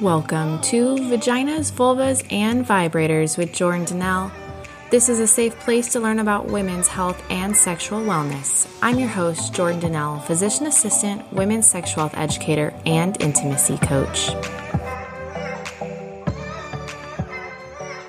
Welcome to Vaginas, Vulvas, and Vibrators with Jordan D'Nelle. This is a safe place to learn about women's health and sexual wellness. I'm your host, Jordan D'Nelle, physician assistant, women's sexual health educator, and intimacy coach.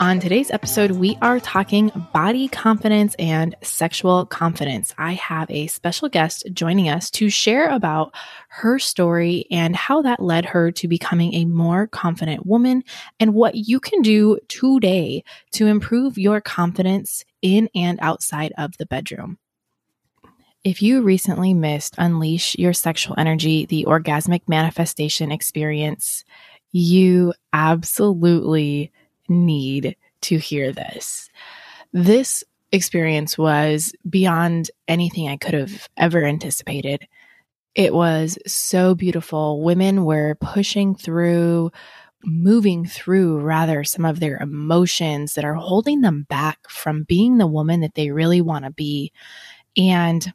On today's episode, we are talking body confidence and sexual confidence. I have a special guest joining us to share about her story and how that led her to becoming a more confident woman and what you can do today to improve your confidence in and outside of the bedroom. If you recently missed Unleash Your Sexual Energy, the orgasmic manifestation experience, you absolutely need to hear this. This experience was beyond anything I could have ever anticipated. It was so beautiful. Women were pushing through, moving through rather some of their emotions that are holding them back from being the woman that they really want to be. And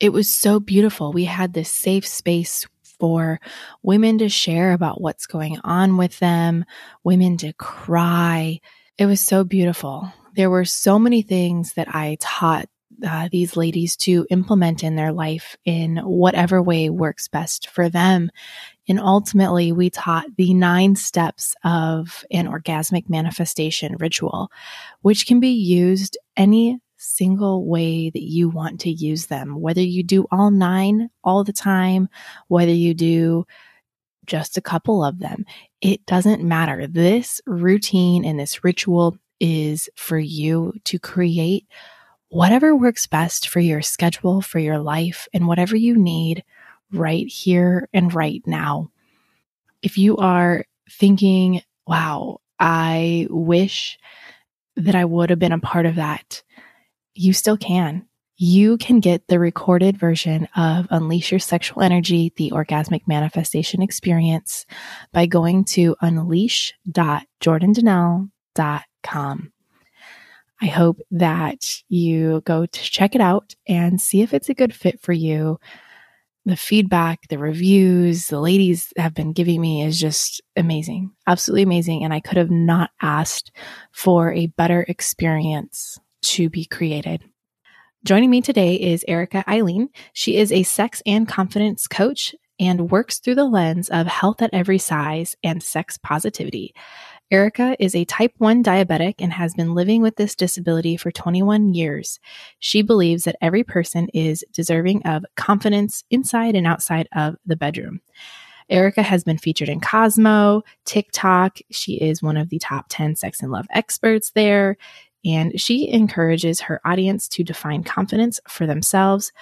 it was so beautiful. We had this safe space for women to share about what's going on with them, women to cry. It was so beautiful. There were so many things that I taught uh, these ladies to implement in their life in whatever way works best for them. And ultimately, we taught the nine steps of an orgasmic manifestation ritual, which can be used any single way that you want to use them, whether you do all nine all the time, whether you do just a couple of them. It doesn't matter. This routine and this ritual is for you to create whatever works best for your schedule, for your life, and whatever you need right here and right now. If you are thinking, wow, I wish that I would have been a part of that you still can. You can get the recorded version of Unleash Your Sexual Energy, the Orgasmic Manifestation Experience by going to unleash.jordandnelle.com. I hope that you go to check it out and see if it's a good fit for you. The feedback, the reviews, the ladies have been giving me is just amazing, absolutely amazing. And I could have not asked for a better experience to be created. Joining me today is Erika Eileen. She is a sex and confidence coach and works through the lens of health at every size and sex positivity. Erika is a type 1 diabetic and has been living with this disability for 21 years. She believes that every person is deserving of confidence inside and outside of the bedroom. Erika has been featured in Cosmo, TikTok. She is one of the top 10 sex and love experts there and she encourages her audience to define confidence for themselves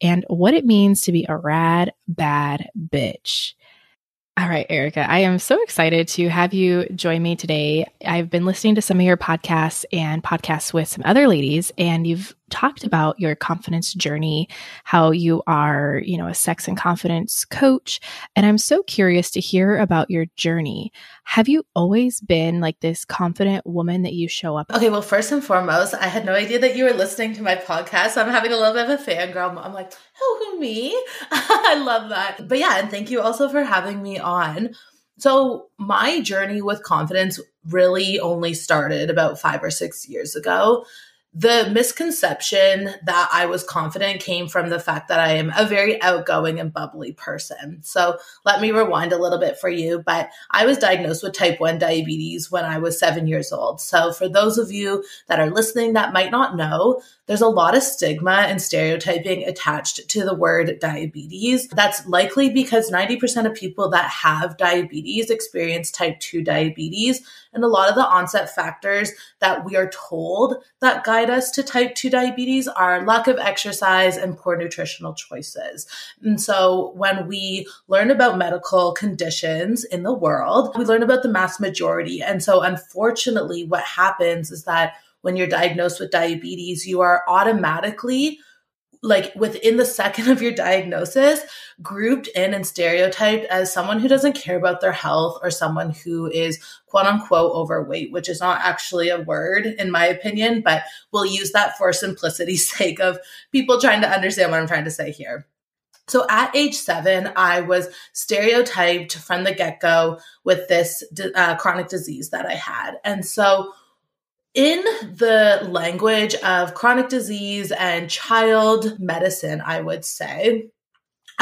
and what it means to be a rad, bad bitch. All right, Erika, I am so excited to have you join me today. I've been listening to some of your podcasts and podcasts with some other ladies, and you've talked about your confidence journey, how you are, you know, a sex and confidence coach. And I'm so curious to hear about your journey. Have you always been like this confident woman that you show up? Okay, well, first and foremost, I had no idea that you were listening to my podcast. So I'm having a little bit of a fangirl. I'm like, oh, who me? I love that. But yeah, and thank you also for having me on. So, my journey with confidence really only started about five or six years ago the misconception that I was confident came from the fact that I am a very outgoing and bubbly person. So let me rewind a little bit for you. But I was diagnosed with type 1 diabetes when I was seven years old. So for those of you that are listening that might not know, there's a lot of stigma and stereotyping attached to the word diabetes. That's likely because 90% of people that have diabetes experience type 2 diabetes. And a lot of the onset factors that we are told that guide us to type 2 diabetes are lack of exercise and poor nutritional choices. And so when we learn about medical conditions in the world, we learn about the mass majority. And so unfortunately, what happens is that when you're diagnosed with diabetes, you are automatically like within the second of your diagnosis grouped in and stereotyped as someone who doesn't care about their health or someone who is quote unquote overweight which is not actually a word in my opinion but we'll use that for simplicity's sake of people trying to understand what i'm trying to say here So at age seven, I was stereotyped from the get go with this uh, chronic disease that I had. And so, in the language of chronic disease and child medicine, I would say,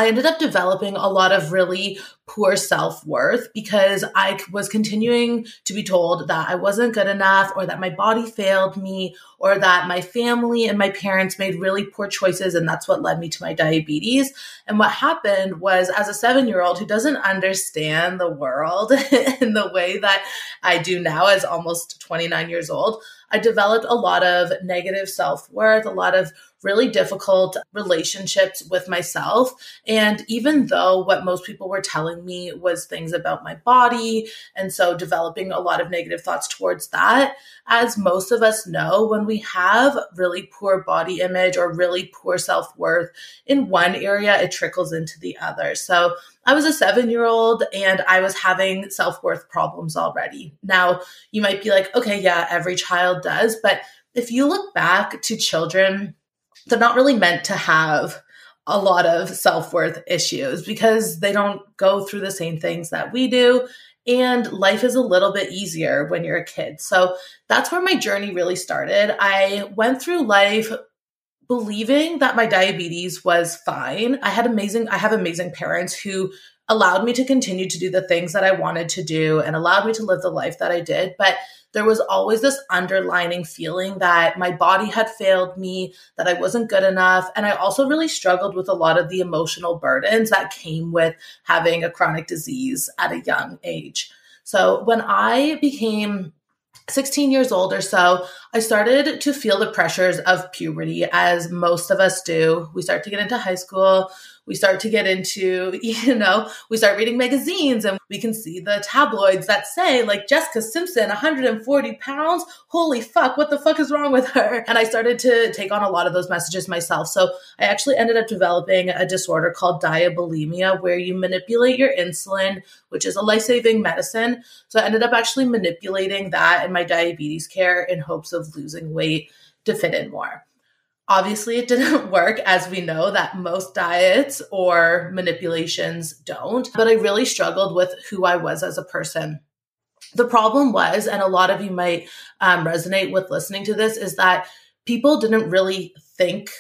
I ended up developing a lot of really poor self worth because I was continuing to be told that I wasn't good enough or that my body failed me or that my family and my parents made really poor choices. And that's what led me to my diabetes. And what happened was, as a seven year old who doesn't understand the world in the way that I do now, as almost 29 years old, I developed a lot of negative self worth, a lot of really difficult relationships with myself. And even though what most people were telling me was things about my body, and so developing a lot of negative thoughts towards that, as most of us know, when we have really poor body image or really poor self worth in one area, it trickles into the other. So I was a seven year old and I was having self worth problems already. Now, you might be like, okay, yeah, every child does. But if you look back to children they're not really meant to have a lot of self worth issues because they don't go through the same things that we do. And life is a little bit easier when you're a kid. So that's where my journey really started. I went through life believing that my diabetes was fine. I had amazing, I have amazing parents who allowed me to continue to do the things that I wanted to do and allowed me to live the life that I did. But there was always this underlining feeling that my body had failed me, that I wasn't good enough. And I also really struggled with a lot of the emotional burdens that came with having a chronic disease at a young age. So when I became 16 years old or so, I started to feel the pressures of puberty, as most of us do. We start to get into high school we start to get into, you know, we start reading magazines and we can see the tabloids that say, like, Jessica Simpson, 140 pounds. Holy fuck, what the fuck is wrong with her? And I started to take on a lot of those messages myself. So I actually ended up developing a disorder called diabulimia, where you manipulate your insulin, which is a life saving medicine. So I ended up actually manipulating that in my diabetes care in hopes of losing weight to fit in more. Obviously, it didn't work, as we know that most diets or manipulations don't. But I really struggled with who I was as a person. The problem was, and a lot of you might um, resonate with listening to this, is that people didn't really think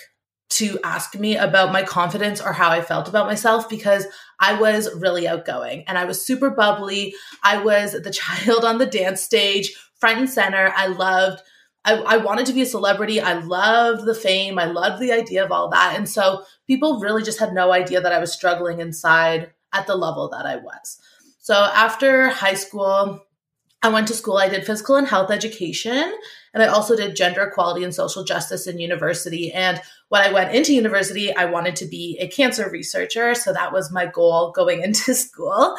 to ask me about my confidence or how I felt about myself because I was really outgoing and I was super bubbly. I was the child on the dance stage, front and center. I loved I, I wanted to be a celebrity. I loved the fame. I loved the idea of all that. And so people really just had no idea that I was struggling inside at the level that I was. So after high school, I went to school. I did physical and health education, and I also did gender equality and social justice in university. And when I went into university, I wanted to be a cancer researcher. So that was my goal going into school.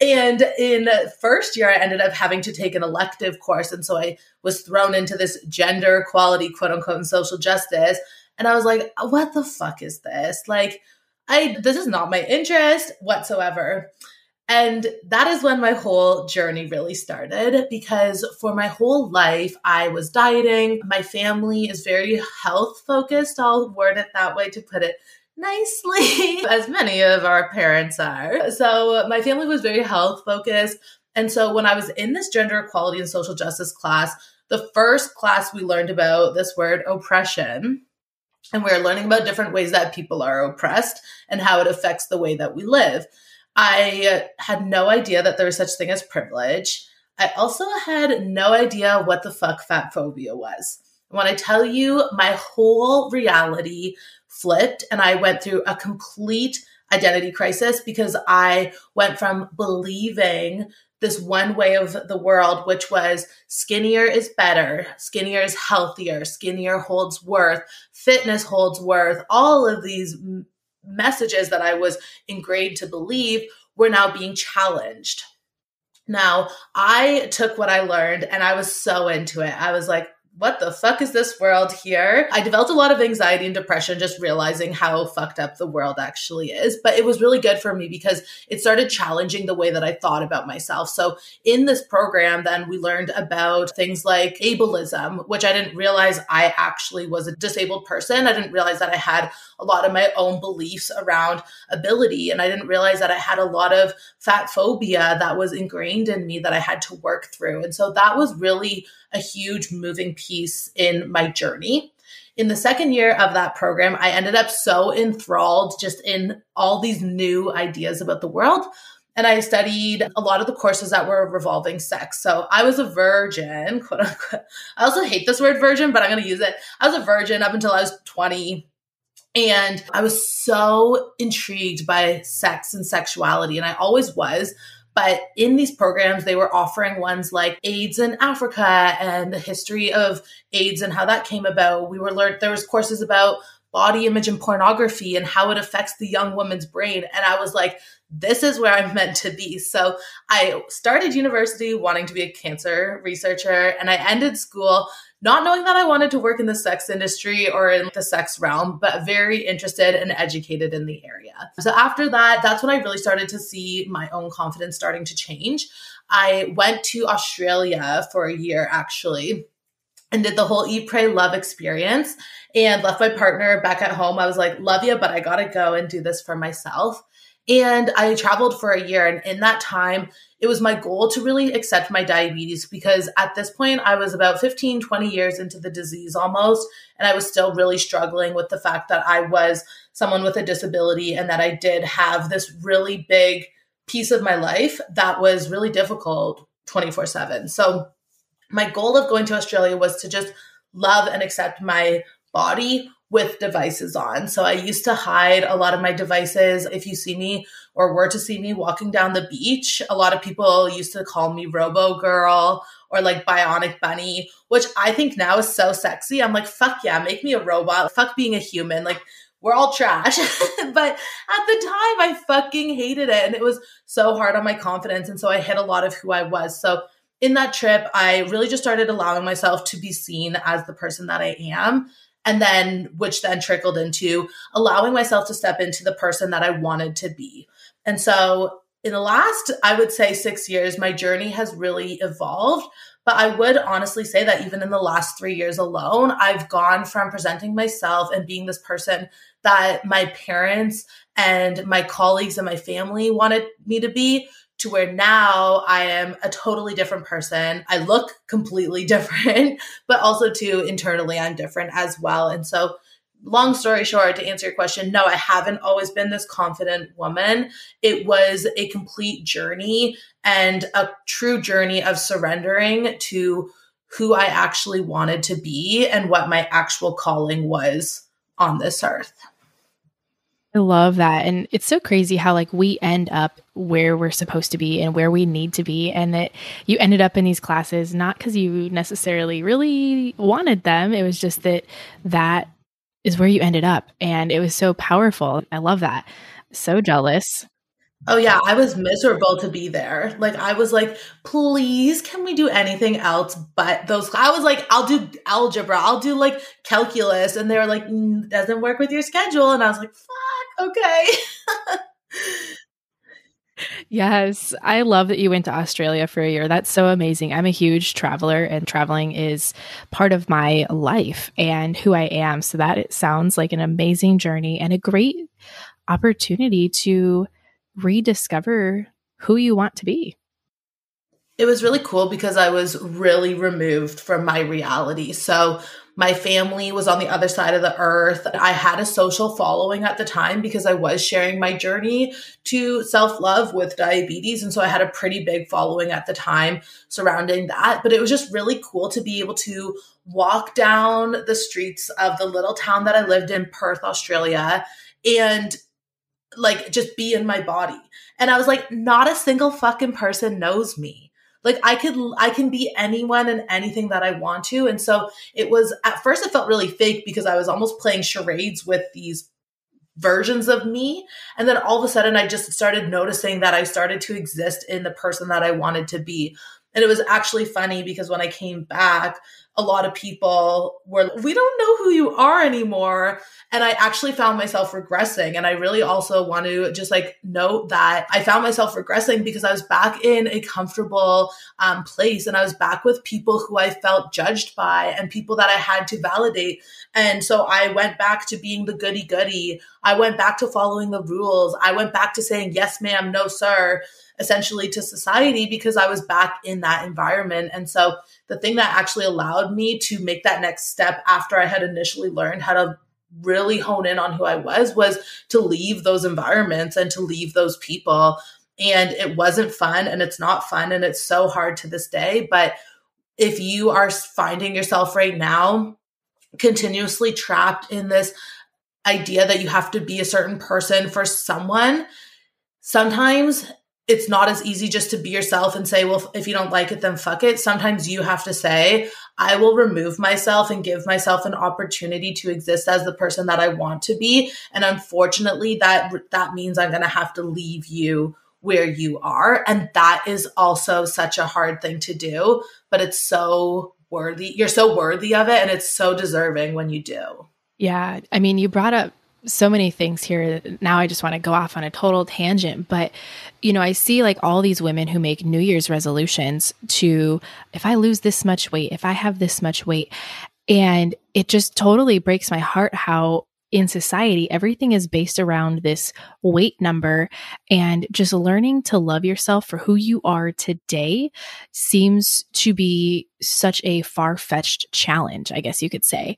And in first year, I ended up having to take an elective course. And so I was thrown into this gender equality, quote unquote, and social justice. And I was like, what the fuck is this? Like, I, this is not my interest whatsoever. And that is when my whole journey really started because for my whole life, I was dieting. My family is very health focused. I'll word it that way to put it nicely, as many of our parents are. So my family was very health focused. And so when I was in this gender equality and social justice class, the first class we learned about this word oppression. And we are learning about different ways that people are oppressed and how it affects the way that we live. I had no idea that there was such thing as privilege. I also had no idea what the fuck fat phobia was. When I tell you my whole reality flipped and I went through a complete identity crisis because I went from believing this one way of the world, which was skinnier is better, skinnier is healthier, skinnier holds worth, fitness holds worth, all of these messages that I was ingrained to believe were now being challenged. Now, I took what I learned and I was so into it. I was like, what the fuck is this world here? I developed a lot of anxiety and depression just realizing how fucked up the world actually is. But it was really good for me because it started challenging the way that I thought about myself. So in this program, then we learned about things like ableism, which I didn't realize I actually was a disabled person. I didn't realize that I had a lot of my own beliefs around ability. And I didn't realize that I had a lot of fat phobia that was ingrained in me that I had to work through. And so that was really a huge moving piece in my journey. In the second year of that program, I ended up so enthralled just in all these new ideas about the world. And I studied a lot of the courses that were revolving sex. So I was a virgin, quote unquote. I also hate this word virgin, but I'm going to use it. I was a virgin up until I was 20. And I was so intrigued by sex and sexuality, and I always was. But in these programs, they were offering ones like AIDS in Africa and the history of AIDS and how that came about. We were learned there was courses about body image and pornography and how it affects the young woman's brain. And I was like, this is where I'm meant to be. So I started university wanting to be a cancer researcher and I ended school not knowing that I wanted to work in the sex industry or in the sex realm, but very interested and educated in the area. So after that, that's when I really started to see my own confidence starting to change. I went to Australia for a year actually and did the whole eat, pray, love experience and left my partner back at home. I was like, love you, but I got to go and do this for myself. And I traveled for a year. And in that time, it was my goal to really accept my diabetes because at this point, I was about 15, 20 years into the disease almost. And I was still really struggling with the fact that I was someone with a disability and that I did have this really big piece of my life that was really difficult 24 7. So, my goal of going to Australia was to just love and accept my body with devices on. So I used to hide a lot of my devices. If you see me or were to see me walking down the beach, a lot of people used to call me Robo Girl or like Bionic Bunny, which I think now is so sexy. I'm like, fuck yeah, make me a robot. Fuck being a human. Like, we're all trash. but at the time, I fucking hated it. And it was so hard on my confidence. And so I hid a lot of who I was. So in that trip, I really just started allowing myself to be seen as the person that I am and then which then trickled into allowing myself to step into the person that I wanted to be. And so in the last, I would say six years, my journey has really evolved. But I would honestly say that even in the last three years alone, I've gone from presenting myself and being this person that my parents and my colleagues and my family wanted me to be to where now I am a totally different person. I look completely different, but also too internally I'm different as well. And so long story short, to answer your question, no, I haven't always been this confident woman. It was a complete journey and a true journey of surrendering to who I actually wanted to be and what my actual calling was on this earth. I love that. And it's so crazy how like we end up where we're supposed to be and where we need to be and that you ended up in these classes not cuz you necessarily really wanted them. It was just that that is where you ended up and it was so powerful. I love that. So jealous. Oh yeah, I was miserable to be there. Like I was like, please, can we do anything else but those? I was like, I'll do algebra, I'll do like calculus, and they were like, mm, doesn't work with your schedule, and I was like, fuck, okay. yes, I love that you went to Australia for a year. That's so amazing. I'm a huge traveler, and traveling is part of my life and who I am. So that it sounds like an amazing journey and a great opportunity to rediscover who you want to be. It was really cool because I was really removed from my reality. So, my family was on the other side of the earth. I had a social following at the time because I was sharing my journey to self love with diabetes. And so I had a pretty big following at the time surrounding that. But it was just really cool to be able to walk down the streets of the little town that I lived in, Perth, Australia, and like just be in my body. And I was like, not a single fucking person knows me. Like I could, I can be anyone and anything that I want to. And so it was, at first it felt really fake because I was almost playing charades with these versions of me. And then all of a sudden I just started noticing that I started to exist in the person that I wanted to be. And it was actually funny because when I came back, a lot of people were, we don't know who you are anymore. And I actually found myself regressing. And I really also want to just like note that I found myself regressing because I was back in a comfortable um, place and I was back with people who I felt judged by and people that I had to validate. And so I went back to being the goody goody. I went back to following the rules. I went back to saying, yes, ma'am, no, sir essentially to society because I was back in that environment. And so the thing that actually allowed me to make that next step after I had initially learned how to really hone in on who I was was to leave those environments and to leave those people. And it wasn't fun and it's not fun and it's so hard to this day. But if you are finding yourself right now continuously trapped in this idea that you have to be a certain person for someone, sometimes it's not as easy just to be yourself and say, well, if you don't like it, then fuck it. Sometimes you have to say, I will remove myself and give myself an opportunity to exist as the person that I want to be. And unfortunately, that, that means I'm going to have to leave you where you are. And that is also such a hard thing to do, but it's so worthy. You're so worthy of it. And it's so deserving when you do. Yeah. I mean, you brought up so many things here. Now I just want to go off on a total tangent, but you know, I see like all these women who make New Year's resolutions to if I lose this much weight, if I have this much weight, and it just totally breaks my heart how in society everything is based around this weight number and just learning to love yourself for who you are today seems to be such a far-fetched challenge, I guess you could say.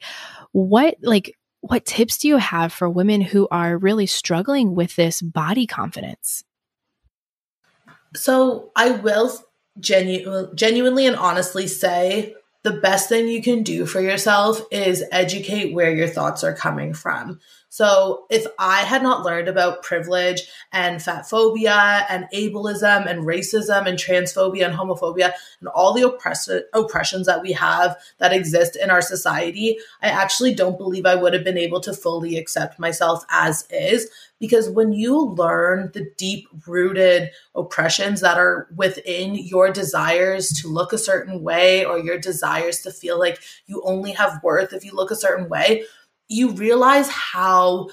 What like what tips do you have for women who are really struggling with this body confidence? So I will genu- genuinely and honestly say the best thing you can do for yourself is educate where your thoughts are coming from. So if I had not learned about privilege and fat phobia and ableism and racism and transphobia and homophobia and all the oppress- oppressions that we have that exist in our society, I actually don't believe I would have been able to fully accept myself as is. Because when you learn the deep rooted oppressions that are within your desires to look a certain way or your desires to feel like you only have worth if you look a certain way, you realize how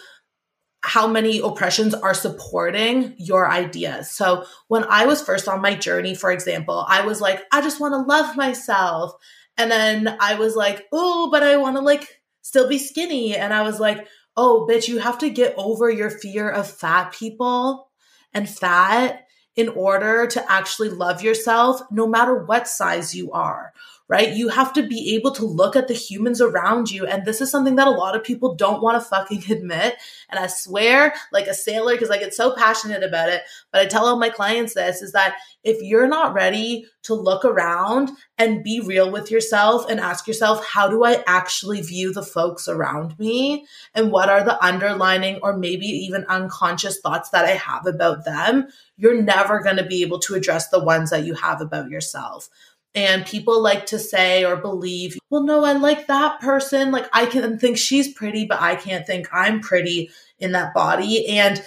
how many oppressions are supporting your ideas. So when I was first on my journey, for example, I was like, I just want to love myself. And then I was like, oh, but I want to like still be skinny. And I was like, oh, bitch, you have to get over your fear of fat people and fat in order to actually love yourself, no matter what size you are right? You have to be able to look at the humans around you. And this is something that a lot of people don't want to fucking admit. And I swear, like a sailor, because I get so passionate about it, but I tell all my clients this is that if you're not ready to look around and be real with yourself and ask yourself, how do I actually view the folks around me? And what are the underlining or maybe even unconscious thoughts that I have about them? You're never going to be able to address the ones that you have about yourself. And people like to say or believe, well, no, I like that person. Like I can think she's pretty, but I can't think I'm pretty in that body. And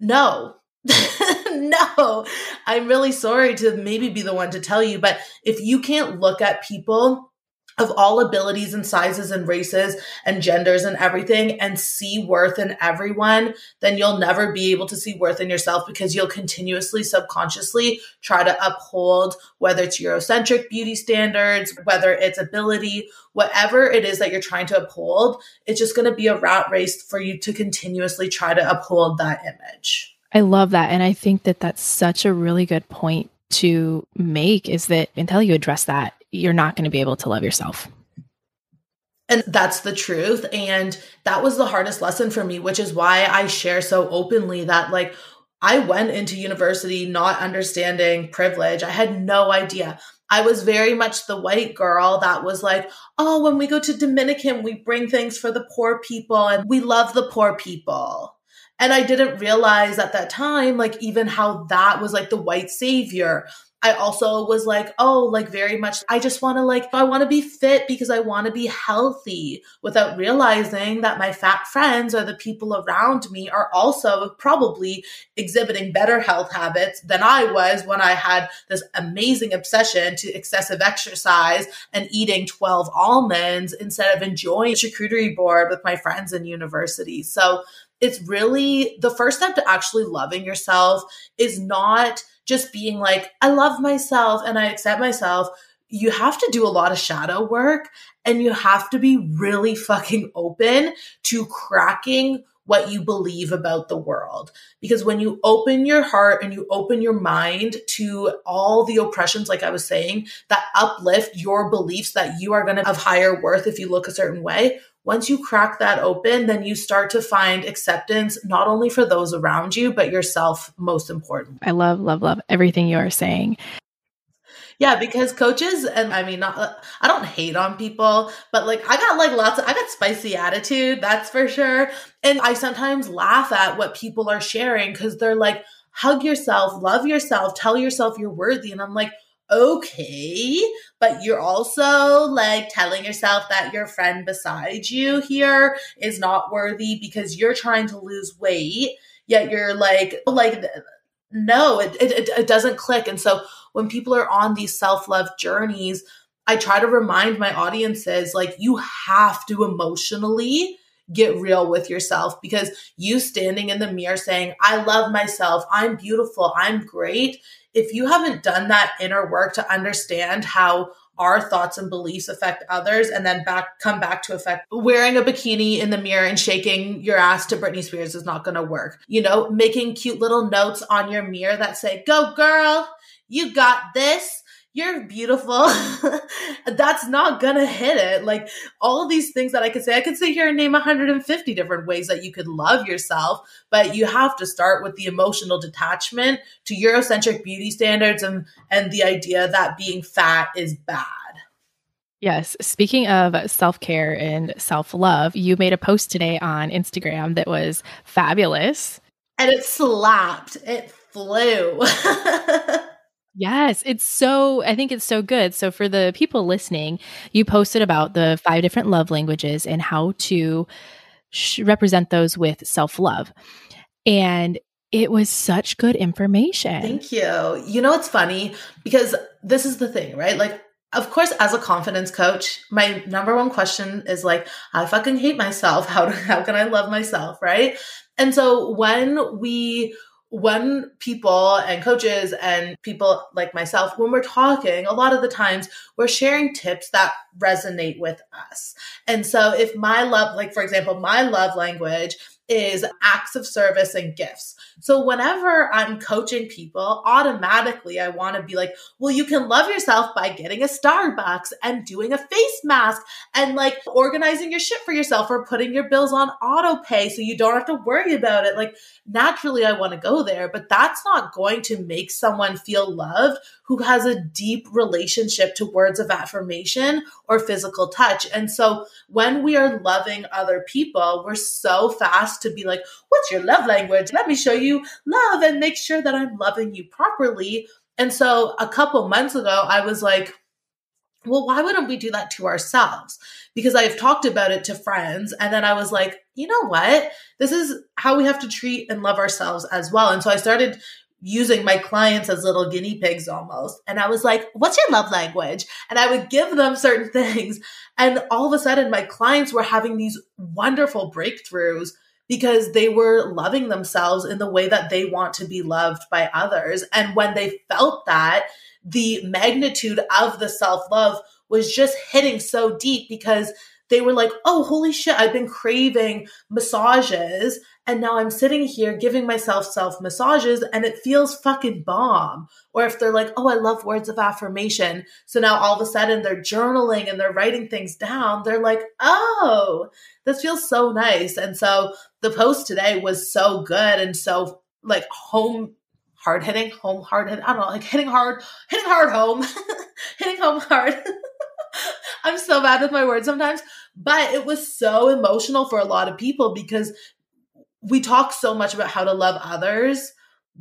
no, no, I'm really sorry to maybe be the one to tell you, but if you can't look at people of all abilities and sizes and races and genders and everything and see worth in everyone, then you'll never be able to see worth in yourself because you'll continuously subconsciously try to uphold whether it's Eurocentric beauty standards, whether it's ability, whatever it is that you're trying to uphold, it's just going to be a rat race for you to continuously try to uphold that image. I love that. And I think that that's such a really good point to make is that until you address that, you're not going to be able to love yourself. And that's the truth. And that was the hardest lesson for me, which is why I share so openly that, like, I went into university not understanding privilege. I had no idea. I was very much the white girl that was like, oh, when we go to Dominican, we bring things for the poor people and we love the poor people. And I didn't realize at that time, like, even how that was like the white savior. I also was like, oh, like very much, I just want to like, I want to be fit because I want to be healthy without realizing that my fat friends or the people around me are also probably exhibiting better health habits than I was when I had this amazing obsession to excessive exercise and eating 12 almonds instead of enjoying charcuterie board with my friends in university. So it's really the first step to actually loving yourself is not just being like, I love myself and I accept myself. You have to do a lot of shadow work and you have to be really fucking open to cracking what you believe about the world. Because when you open your heart and you open your mind to all the oppressions, like I was saying, that uplift your beliefs that you are going to have higher worth if you look a certain way, once you crack that open, then you start to find acceptance, not only for those around you, but yourself, most important. I love, love, love everything you are saying. Yeah, because coaches, and I mean, not, I don't hate on people, but like I got like lots of, I got spicy attitude, that's for sure. And I sometimes laugh at what people are sharing because they're like, hug yourself, love yourself, tell yourself you're worthy. And I'm like, okay, but you're also like telling yourself that your friend beside you here is not worthy because you're trying to lose weight, yet you're like, like, no, it, it, it doesn't click. And so when people are on these self love journeys, I try to remind my audiences like, you have to emotionally get real with yourself because you standing in the mirror saying, I love myself, I'm beautiful, I'm great if you haven't done that inner work to understand how our thoughts and beliefs affect others and then back come back to affect wearing a bikini in the mirror and shaking your ass to Britney Spears is not going to work. You know, making cute little notes on your mirror that say, "Go girl, you got this." You're beautiful. That's not gonna hit it. Like all of these things that I could say, I could sit here and name 150 different ways that you could love yourself, but you have to start with the emotional detachment to Eurocentric beauty standards and and the idea that being fat is bad. Yes. Speaking of self care and self love, you made a post today on Instagram that was fabulous. And it slapped. It flew. Yes, it's so, I think it's so good. So, for the people listening, you posted about the five different love languages and how to sh- represent those with self love. And it was such good information. Thank you. You know, it's funny because this is the thing, right? Like, of course, as a confidence coach, my number one question is like, I fucking hate myself. How, do, how can I love myself? Right. And so when we, when people and coaches and people like myself, when we're talking, a lot of the times we're sharing tips that resonate with us. And so if my love, like for example, my love language is acts of service and gifts. So whenever I'm coaching people, automatically I want to be like, well, you can love yourself by getting a Starbucks and doing a face mask and like organizing your shit for yourself or putting your bills on auto pay so you don't have to worry about it. Like naturally I want to go there, but that's not going to make someone feel loved who has a deep relationship to words of affirmation or physical touch. And so when we are loving other people, we're so fast to be like, what's your love language? Let me show you love and make sure that I'm loving you properly. And so a couple months ago, I was like, well, why wouldn't we do that to ourselves? Because I've talked about it to friends. And then I was like, you know what? This is how we have to treat and love ourselves as well. And so I started using my clients as little guinea pigs almost. And I was like, what's your love language? And I would give them certain things. And all of a sudden, my clients were having these wonderful breakthroughs because they were loving themselves in the way that they want to be loved by others. And when they felt that, the magnitude of the self love was just hitting so deep because they were like, oh, holy shit, I've been craving massages. And now I'm sitting here giving myself self massages and it feels fucking bomb. Or if they're like, oh, I love words of affirmation. So now all of a sudden they're journaling and they're writing things down. They're like, oh, this feels so nice. And so the post today was so good and so like home hard hitting, home hard hitting. I don't know, like hitting hard, hitting hard home, hitting home hard. I'm so bad with my words sometimes, but it was so emotional for a lot of people because we talk so much about how to love others,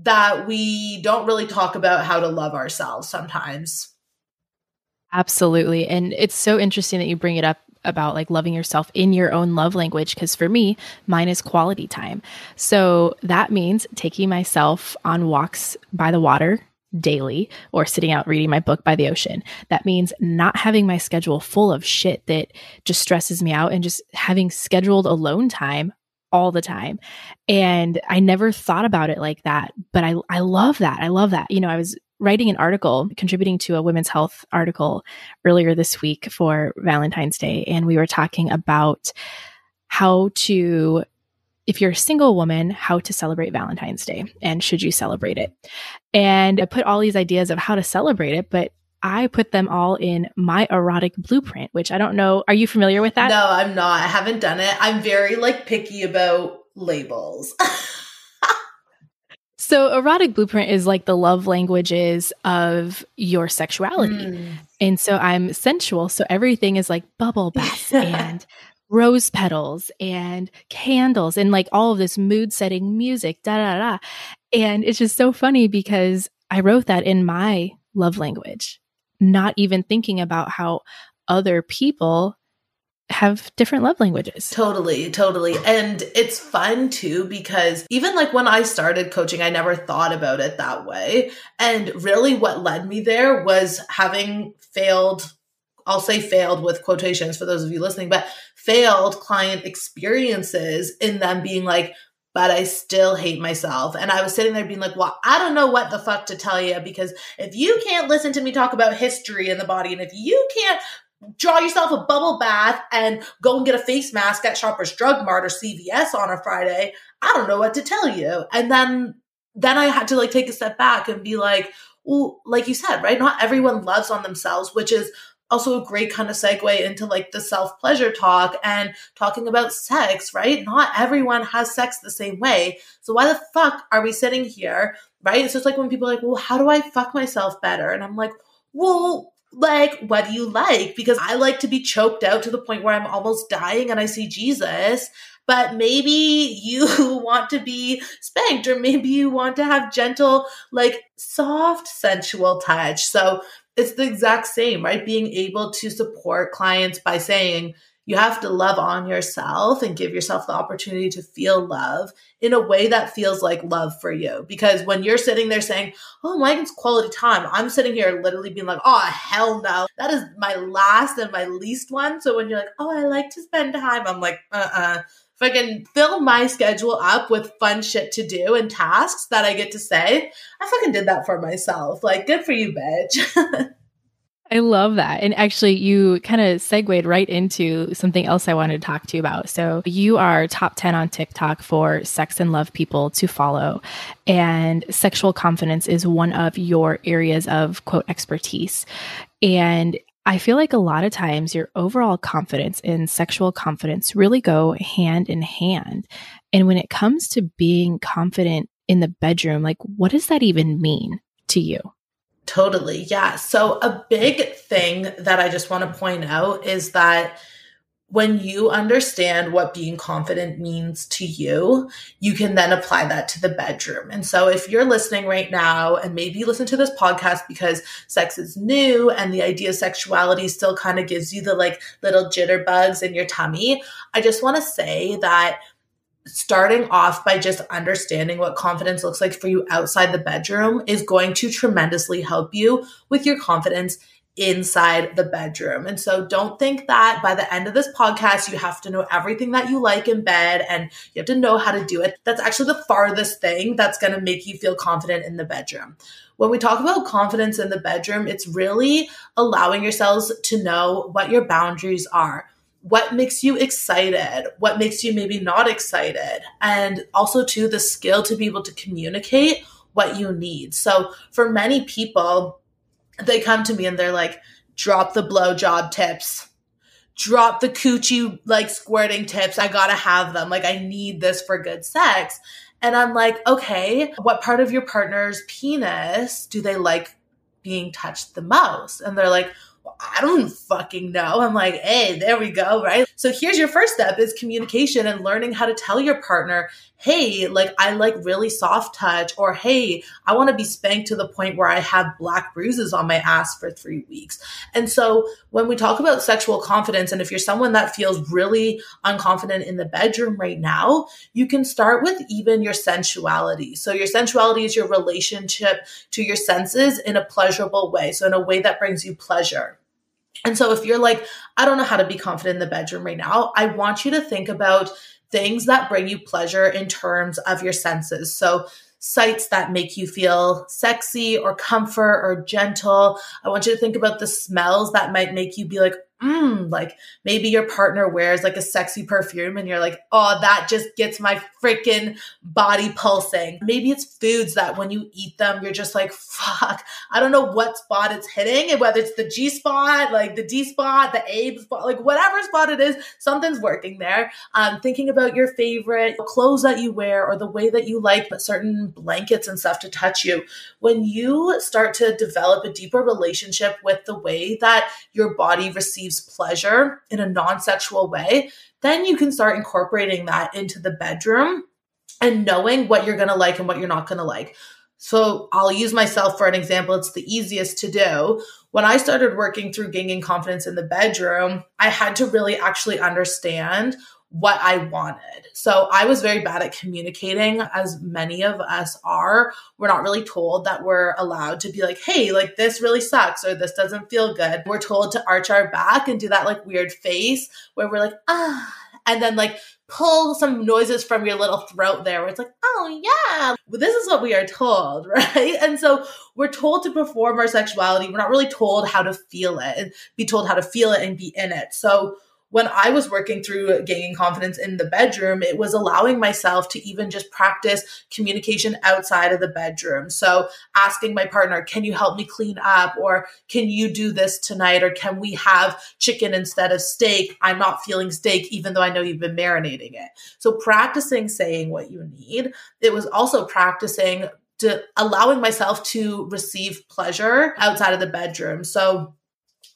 that we don't really talk about how to love ourselves sometimes. Absolutely. And it's so interesting that you bring it up about like loving yourself in your own love language because for me mine is quality time so that means taking myself on walks by the water daily or sitting out reading my book by the ocean. That means not having my schedule full of shit that just stresses me out and just having scheduled alone time all the time. And I never thought about it like that, but I I love that. I love that. You know, I was writing an article, contributing to a women's health article earlier this week for Valentine's Day and we were talking about how to if you're a single woman, how to celebrate Valentine's Day and should you celebrate it? And I put all these ideas of how to celebrate it, but I put them all in my erotic blueprint, which I don't know. Are you familiar with that? No, I'm not. I haven't done it. I'm very like picky about labels. so, erotic blueprint is like the love languages of your sexuality. Mm. And so I'm sensual. So everything is like bubble baths and rose petals and candles and like all of this mood setting music, da da da. And it's just so funny because I wrote that in my love language, not even thinking about how other people have different love languages. Totally, totally. And it's fun too because even like when I started coaching, I never thought about it that way. And really what led me there was having failed I'll say failed with quotations for those of you listening, but failed client experiences in them being like, but I still hate myself. And I was sitting there being like, well, I don't know what the fuck to tell you because if you can't listen to me talk about history in the body and if you can't draw yourself a bubble bath and go and get a face mask at Shoppers Drug Mart or CVS on a Friday, I don't know what to tell you. And then then I had to like take a step back and be like, well, like you said, right? Not everyone loves on themselves, which is also a great kind of segue into like the self pleasure talk and talking about sex, right? Not everyone has sex the same way. So why the fuck are we sitting here, right? It's just like when people are like, well, how do I fuck myself better? And I'm like, well, like, what do you like? Because I like to be choked out to the point where I'm almost dying and I see Jesus. But maybe you want to be spanked, or maybe you want to have gentle, like soft, sensual touch. So it's the exact same, right? Being able to support clients by saying, you have to love on yourself and give yourself the opportunity to feel love in a way that feels like love for you. Because when you're sitting there saying, Oh, Megan's quality time, I'm sitting here literally being like, Oh, hell no. That is my last and my least one. So when you're like, Oh, I like to spend time, I'm like, uh uh-uh. uh can fill my schedule up with fun shit to do and tasks that I get to say, I fucking did that for myself. Like, good for you, bitch. I love that. And actually, you kind of segued right into something else I wanted to talk to you about. So, you are top 10 on TikTok for sex and love people to follow. And sexual confidence is one of your areas of quote expertise. And I feel like a lot of times your overall confidence and sexual confidence really go hand in hand. And when it comes to being confident in the bedroom, like what does that even mean to you? Totally. Yeah. So, a big thing that I just want to point out is that when you understand what being confident means to you, you can then apply that to the bedroom. And so if you're listening right now and maybe you listen to this podcast because sex is new and the idea of sexuality still kind of gives you the like little jitterbugs in your tummy, I just want to say that starting off by just understanding what confidence looks like for you outside the bedroom is going to tremendously help you with your confidence inside the bedroom. And so don't think that by the end of this podcast, you have to know everything that you like in bed and you have to know how to do it. That's actually the farthest thing that's going to make you feel confident in the bedroom. When we talk about confidence in the bedroom, it's really allowing yourselves to know what your boundaries are. What makes you excited? What makes you maybe not excited? And also, to the skill to be able to communicate what you need. So, for many people, they come to me and they're like, drop the blowjob tips, drop the coochie like squirting tips. I gotta have them. Like, I need this for good sex. And I'm like, okay, what part of your partner's penis do they like being touched the most? And they're like, well, I don't fucking know. I'm like, hey, there we go, right? So here's your first step is communication and learning how to tell your partner, hey, like I like really soft touch, or hey, I want to be spanked to the point where I have black bruises on my ass for three weeks. And so when we talk about sexual confidence, and if you're someone that feels really unconfident in the bedroom right now, you can start with even your sensuality. So your sensuality is your relationship to your senses in a pleasurable way. So in a way that brings you pleasure. And so if you're like, I don't know how to be confident in the bedroom right now, I want you to think about things that bring you pleasure in terms of your senses. So, sights that make you feel sexy or comfort or gentle. I want you to think about the smells that might make you be like, mm, like maybe your partner wears like a sexy perfume and you're like, oh, that just gets my freaking body pulsing. Maybe it's foods that when you eat them, you're just like, fuck, I don't know what spot it's hitting, and whether it's the G spot, like the D spot, the A spot, like whatever spot it is, something's working there. Um, thinking about your favorite clothes that you wear or the way that you like certain blankets and stuff to touch you. When you start to develop a deeper relationship with the way that your body receives pleasure in a non sexual way, then you can start incorporating that into the bedroom and knowing what you're going to like and what you're not going to like. So I'll use myself for an example. It's the easiest to do. When I started working through gaining confidence in the bedroom, I had to really actually understand what I wanted. So I was very bad at communicating, as many of us are. We're not really told that we're allowed to be like, hey, like this really sucks or this doesn't feel good. We're told to arch our back and do that like weird face where we're like, ah, and then like pull some noises from your little throat there where it's like, oh yeah, well, this is what we are told, right? And so we're told to perform our sexuality. We're not really told how to feel it and be told how to feel it and be in it. So when I was working through gaining confidence in the bedroom, it was allowing myself to even just practice communication outside of the bedroom. So asking my partner, can you help me clean up? Or can you do this tonight? Or can we have chicken instead of steak? I'm not feeling steak, even though I know you've been marinating it. So practicing saying what you need. It was also practicing to allowing myself to receive pleasure outside of the bedroom. So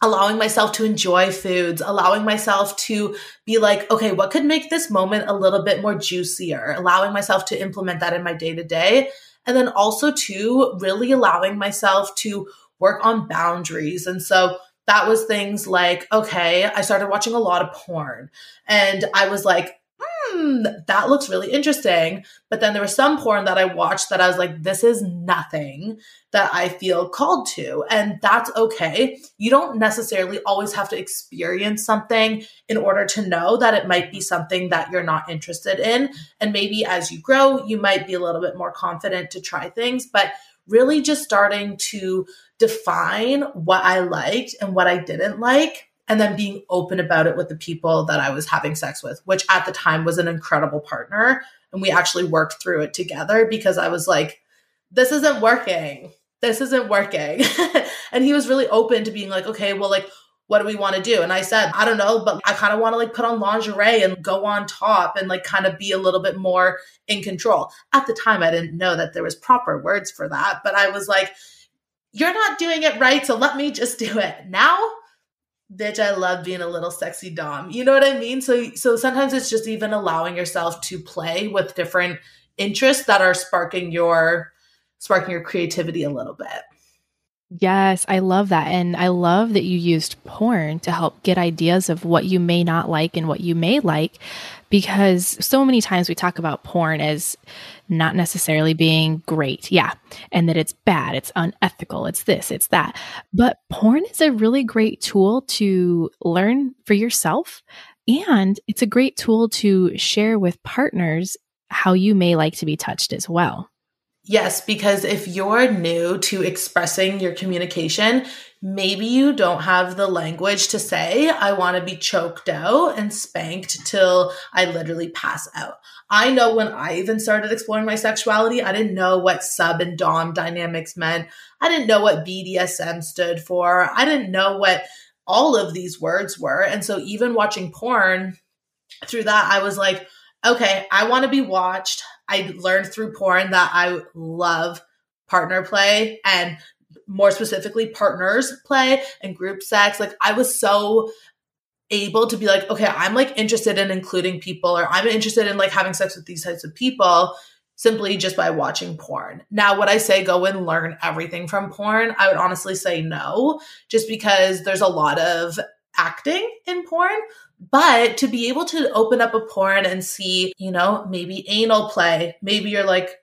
allowing myself to enjoy foods, allowing myself to be like, okay, what could make this moment a little bit more juicier, allowing myself to implement that in my day to day. And then also, to really allowing myself to work on boundaries. And so that was things like, okay, I started watching a lot of porn and I was like, hmm, that looks really interesting. But then there was some porn that I watched that I was like, this is nothing that I feel called to. And that's okay. You don't necessarily always have to experience something in order to know that it might be something that you're not interested in. And maybe as you grow, you might be a little bit more confident to try things. But really just starting to define what I liked and what I didn't like and then being open about it with the people that I was having sex with, which at the time was an incredible partner. And we actually worked through it together because I was like, this isn't working. This isn't working. and he was really open to being like, okay, well, like, what do we want to do? And I said, I don't know, but I kind of want to like put on lingerie and go on top and like kind of be a little bit more in control. At the time, I didn't know that there was proper words for that, but I was like, you're not doing it right, so let me just do it. Now bitch i love being a little sexy dom. You know what i mean? So so sometimes it's just even allowing yourself to play with different interests that are sparking your sparking your creativity a little bit. Yes, I love that. And I love that you used porn to help get ideas of what you may not like and what you may like, because so many times we talk about porn as not necessarily being great. Yeah. And that it's bad, it's unethical, it's this, it's that. But porn is a really great tool to learn for yourself. And it's a great tool to share with partners how you may like to be touched as well. Yes, because if you're new to expressing your communication, maybe you don't have the language to say, I want to be choked out and spanked till I literally pass out. I know when I even started exploring my sexuality, I didn't know what sub and dom dynamics meant. I didn't know what BDSM stood for. I didn't know what all of these words were. And so even watching porn through that, I was like, okay, I want to be watched. I learned through porn that I love partner play and more specifically partners play and group sex. Like I was so able to be like, okay, I'm like interested in including people or I'm interested in like having sex with these types of people simply just by watching porn. Now, would I say go and learn everything from porn? I would honestly say no, just because there's a lot of acting in porn. But to be able to open up a porn and see, you know, maybe anal play, maybe you're like,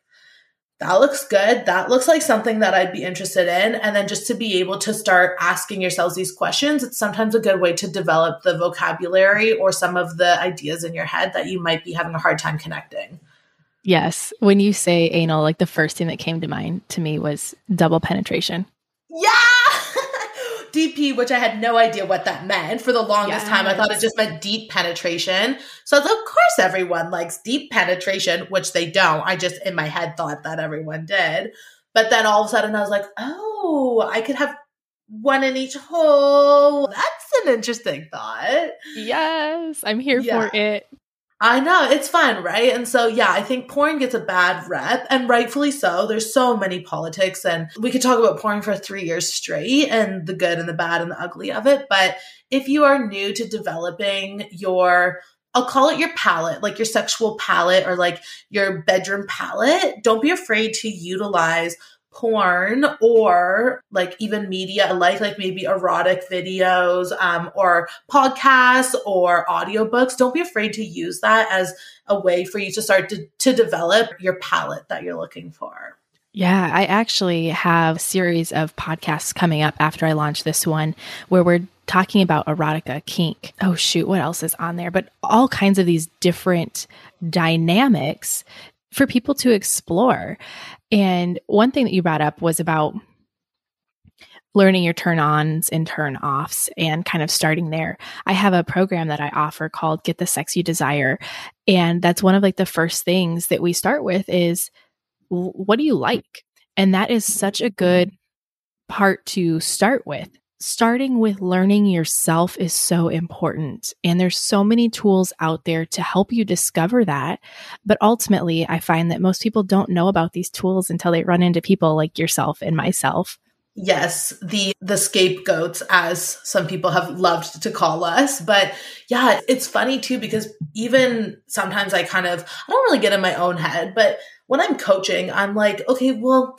that looks good. That looks like something that I'd be interested in. And then just to be able to start asking yourselves these questions, it's sometimes a good way to develop the vocabulary or some of the ideas in your head that you might be having a hard time connecting. Yes. When you say anal, like the first thing that came to mind to me was double penetration. Yeah. DP, which I had no idea what that meant for the longest yes. time. I thought it just meant deep penetration. So, of course, everyone likes deep penetration, which they don't. I just in my head thought that everyone did. But then all of a sudden I was like, oh, I could have one in each hole. That's an interesting thought. Yes, I'm here yeah. for it. I know, it's fun, right? And so, yeah, I think porn gets a bad rep, and rightfully so. There's so many politics, and we could talk about porn for three years straight and the good and the bad and the ugly of it. But if you are new to developing your I'll call it your palette, like your sexual palette or like your bedroom palette. Don't be afraid to utilize porn or like even media alike, like maybe erotic videos um, or podcasts or audiobooks, don't be afraid to use that as a way for you to start to, to develop your palette that you're looking for. Yeah, I actually have a series of podcasts coming up after I launch this one where we're talking about erotica kink. Oh shoot, what else is on there? But all kinds of these different dynamics for people to explore. And one thing that you brought up was about learning your turn ons and turn offs and kind of starting there. I have a program that I offer called Get the Sex You Desire. And that's one of like the first things that we start with is what do you like? And that is such a good part to start with starting with learning yourself is so important. And there's so many tools out there to help you discover that. But ultimately, I find that most people don't know about these tools until they run into people like yourself and myself. Yes, the the scapegoats as some people have loved to call us. But yeah, it's funny too because even sometimes I kind of I don't really get in my own head, but when I'm coaching, I'm like, okay, well,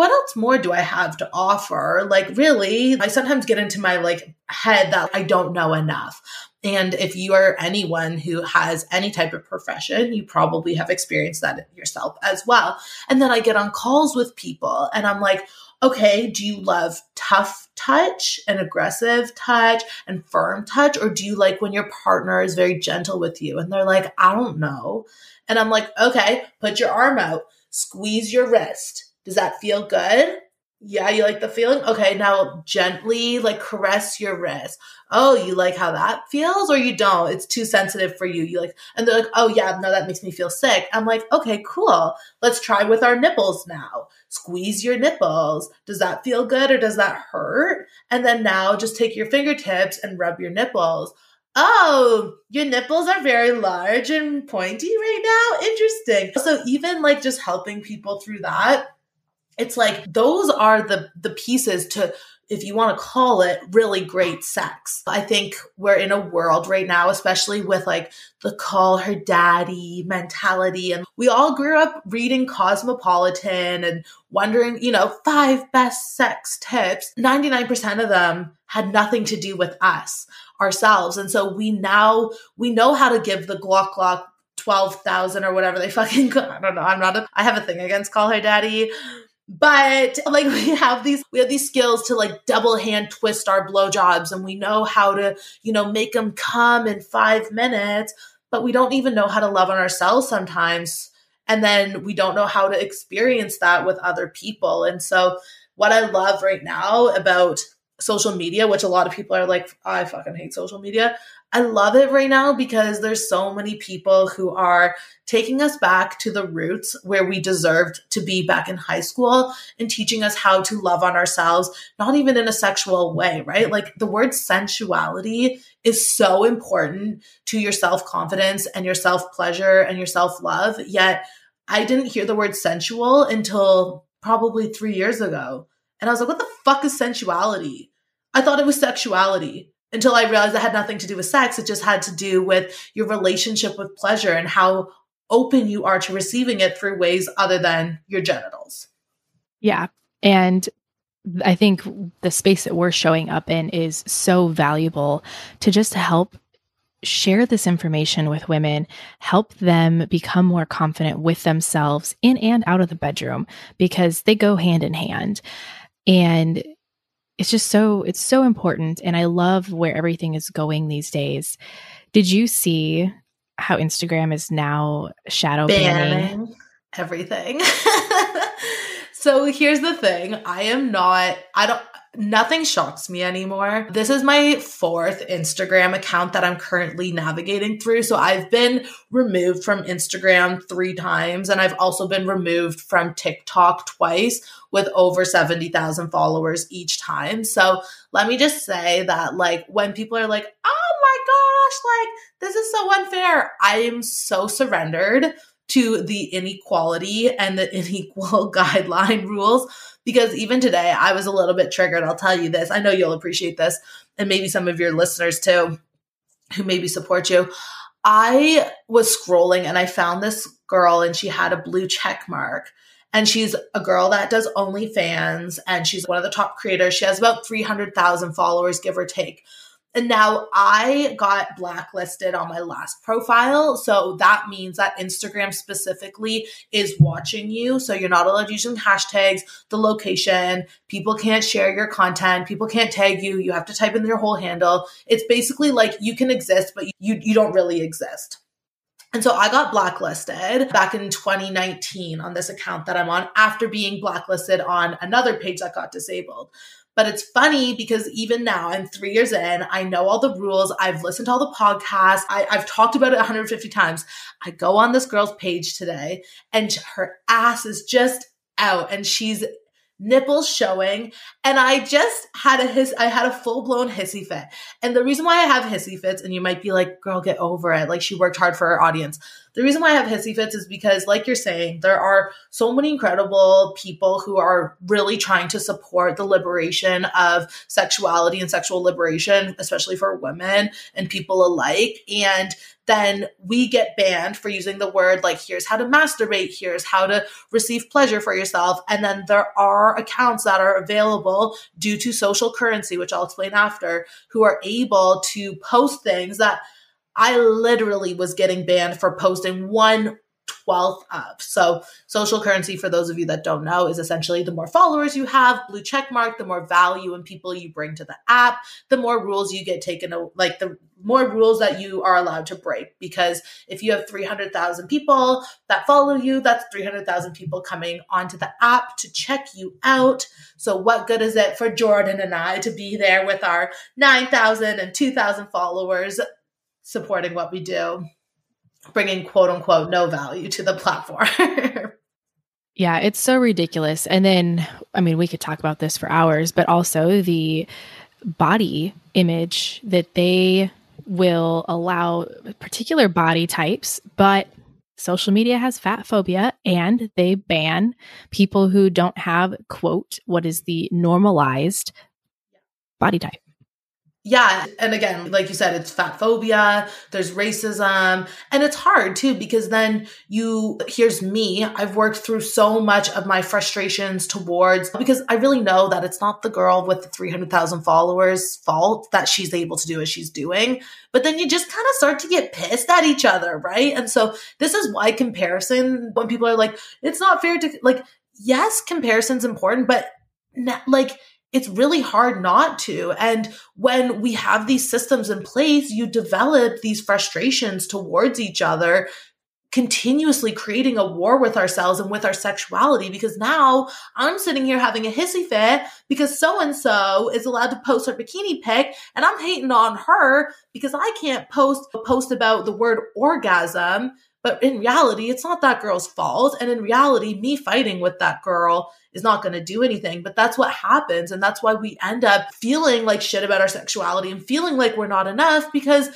what else more do I have to offer? Like really, I sometimes get into my like head that I don't know enough. And if you are anyone who has any type of profession, you probably have experienced that yourself as well. And then I get on calls with people and I'm like, okay, do you love tough touch and aggressive touch and firm touch? Or do you like when your partner is very gentle with you? And they're like, I don't know. And I'm like, okay, put your arm out, squeeze your wrist does that feel good? Yeah, you like the feeling? Okay, now gently like caress your wrist. Oh, you like how that feels or you don't? It's too sensitive for you. You like and they're like, "Oh yeah, no that makes me feel sick." I'm like, "Okay, cool. Let's try with our nipples now. Squeeze your nipples. Does that feel good or does that hurt?" And then now just take your fingertips and rub your nipples. Oh, your nipples are very large and pointy right now. Interesting. So even like just helping people through that it's like those are the the pieces to if you want to call it really great sex. I think we're in a world right now, especially with like the call her daddy mentality. And we all grew up reading Cosmopolitan and wondering, you know, five best sex tips. 99% of them had nothing to do with us, ourselves. And so we now, we know how to give the Glock Glock 12,000 or whatever they fucking, I don't know. I'm not, a, I have a thing against call her daddy but like we have these we have these skills to like double hand twist our blowjobs and we know how to you know make them come in five minutes but we don't even know how to love on ourselves sometimes. And then we don't know how to experience that with other people. And so what i love right now about social media which a lot of people are like i fucking hate social media I love it right now because there's so many people who are taking us back to the roots where we deserved to be back in high school and teaching us how to love on ourselves, not even in a sexual way, right? Like the word sensuality is so important to your self confidence and your self pleasure and your self love. Yet I didn't hear the word sensual until probably three years ago. And I was like, what the fuck is sensuality? I thought it was sexuality until I realized it had nothing to do with sex. It just had to do with your relationship with pleasure and how open you are to receiving it through ways other than your genitals. Yeah. And I think the space that we're showing up in is so valuable to just help share this information with women, help them become more confident with themselves in and out of the bedroom because they go hand in hand. And it's just so it's so important and I love where everything is going these days. Did you see how Instagram is now shadow banning, banning everything? so here's the thing, I am not I don't Nothing shocks me anymore. This is my fourth Instagram account that I'm currently navigating through. So I've been removed from Instagram three times, and I've also been removed from TikTok twice with over 70,000 followers each time. So let me just say that, like, when people are like, oh my gosh, like, this is so unfair, I am so surrendered to the inequality and the unequal guideline rules because even today I was a little bit triggered. I'll tell you this. I know you'll appreciate this, and maybe some of your listeners too, who maybe support you. I was scrolling and I found this girl, and she had a blue check mark. And she's a girl that does OnlyFans, and she's one of the top creators. She has about 300,000 followers, give or take. And now I got blacklisted on my last profile. So that means that Instagram specifically is watching you. So you're not allowed using hashtags, the location. People can't share your content. People can't tag you. You have to type in your whole handle. It's basically like you can exist, but you, you don't really exist. And so I got blacklisted back in 2019 on this account that I'm on after being blacklisted on another page that got disabled. But it's funny because even now, I'm three years in, I know all the rules. I've listened to all the podcasts. I, have talked about it 150 times. I go on this girl's page today and her ass is just out and she's nipples showing and i just had a his i had a full-blown hissy fit. And the reason why i have hissy fits and you might be like girl get over it. Like she worked hard for her audience the reason why i have hissy fits is because like you're saying there are so many incredible people who are really trying to support the liberation of sexuality and sexual liberation especially for women and people alike and then we get banned for using the word like, here's how to masturbate, here's how to receive pleasure for yourself. And then there are accounts that are available due to social currency, which I'll explain after, who are able to post things that I literally was getting banned for posting one 12th of. So, social currency, for those of you that don't know, is essentially the more followers you have, blue check mark, the more value and people you bring to the app, the more rules you get taken, like the more rules that you are allowed to break. Because if you have 300,000 people that follow you, that's 300,000 people coming onto the app to check you out. So, what good is it for Jordan and I to be there with our 9,000 and 2,000 followers supporting what we do? bringing quote unquote no value to the platform. yeah, it's so ridiculous. And then, I mean, we could talk about this for hours, but also the body image that they will allow particular body types, but social media has fat phobia and they ban people who don't have, quote, what is the normalized body type. Yeah. And again, like you said, it's fat phobia, there's racism, and it's hard too because then you, here's me, I've worked through so much of my frustrations towards, because I really know that it's not the girl with the 300,000 followers fault that she's able to do as she's doing. But then you just kind of start to get pissed at each other, right? And so this is why comparison, when people are like, it's not fair to, like, yes, comparison's important, but like, it's really hard not to. And when we have these systems in place, you develop these frustrations towards each other, continuously creating a war with ourselves and with our sexuality. Because now I'm sitting here having a hissy fit because so and so is allowed to post her bikini pic, and I'm hating on her because I can't post a post about the word orgasm. But in reality, it's not that girl's fault. And in reality, me fighting with that girl is not going to do anything. But that's what happens. And that's why we end up feeling like shit about our sexuality and feeling like we're not enough because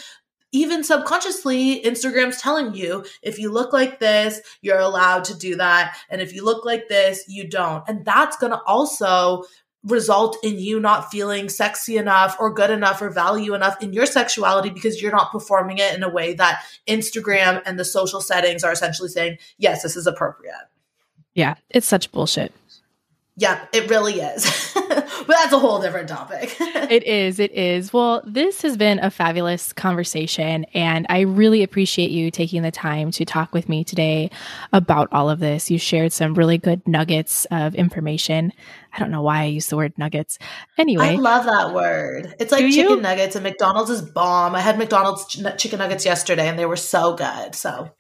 even subconsciously, Instagram's telling you if you look like this, you're allowed to do that. And if you look like this, you don't. And that's going to also result in you not feeling sexy enough or good enough or value enough in your sexuality because you're not performing it in a way that Instagram and the social settings are essentially saying, yes, this is appropriate. Yeah, it's such bullshit. Yep, it really is. but that's a whole different topic. it is. It is. Well, this has been a fabulous conversation, and I really appreciate you taking the time to talk with me today about all of this. You shared some really good nuggets of information. I don't know why I use the word nuggets. Anyway, I love that word. It's like chicken you? nuggets, and McDonald's is bomb. I had McDonald's ch- chicken nuggets yesterday, and they were so good. So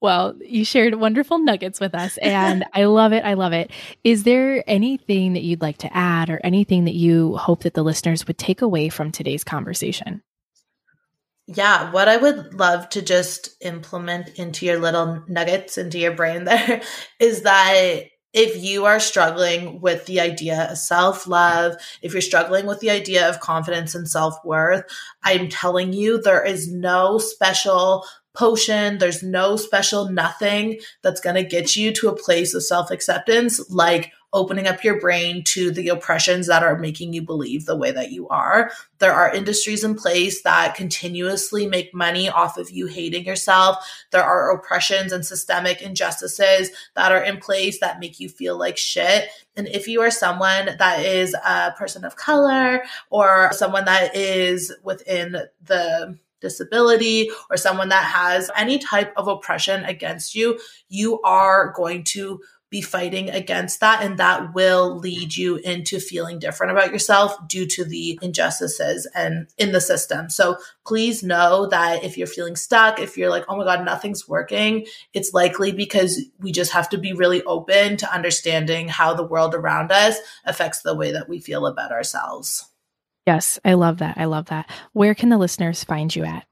well, you shared wonderful nuggets with us, and I love it. I love it. Is there anything that you'd like to add, or anything that you hope that the listeners would take away from today's conversation? Yeah, what I would love to just implement into your little nuggets, into your brain there, is that if you are struggling with the idea of self love, if you're struggling with the idea of confidence and self worth, I'm telling you, there is no special potion. There's no special nothing that's going to get you to a place of self acceptance like opening up your brain to the oppressions that are making you believe the way that you are. There are industries in place that continuously make money off of you hating yourself. There are oppressions and systemic injustices that are in place that make you feel like shit. And if you are someone that is a person of color or someone that is within the disability or someone that has any type of oppression against you, you are going to be fighting against that. And that will lead you into feeling different about yourself due to the injustices and in the system. So please know that if you're feeling stuck, if you're like, oh my God, nothing's working, it's likely because we just have to be really open to understanding how the world around us affects the way that we feel about ourselves. Yes, I love that. I love that. Where can the listeners find you at?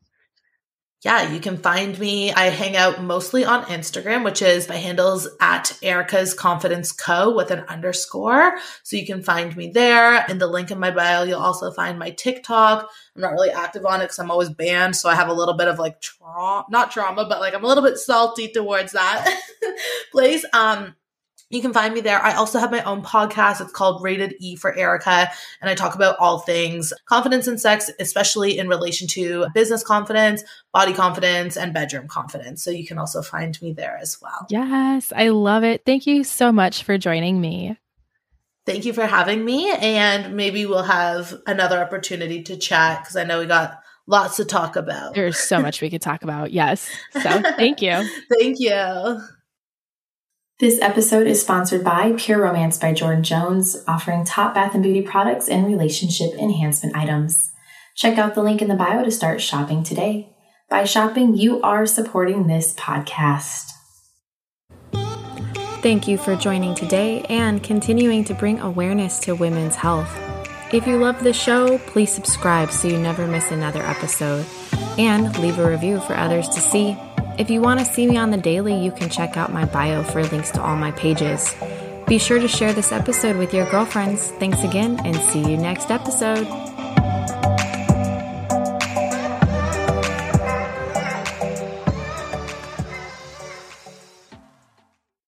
Yeah, you can find me. I hang out mostly on Instagram, which is my handles at Erika's Confidence Co with an underscore. So you can find me there. In the link in my bio, you'll also find my TikTok. I'm not really active on it because I'm always banned. So I have a little bit of like trauma, not trauma, but like I'm a little bit salty towards that place. Um, you can find me there. I also have my own podcast. It's called Rated E for Erika. And I talk about all things confidence and sex, especially in relation to business confidence, body confidence, and bedroom confidence. So you can also find me there as well. Yes, I love it. Thank you so much for joining me. Thank you for having me. And maybe we'll have another opportunity to chat because I know we got lots to talk about. There's so much we could talk about. Yes. So thank you. thank you. This episode is sponsored by Pure Romance by Jordan Jones, offering top bath and beauty products and relationship enhancement items. Check out the link in the bio to start shopping today. By shopping, you are supporting this podcast. Thank you for joining today and continuing to bring awareness to women's health. If you love the show, please subscribe so you never miss another episode and leave a review for others to see. If you want to see me on the daily, you can check out my bio for links to all my pages. Be sure to share this episode with your girlfriends. Thanks again, and see you next episode.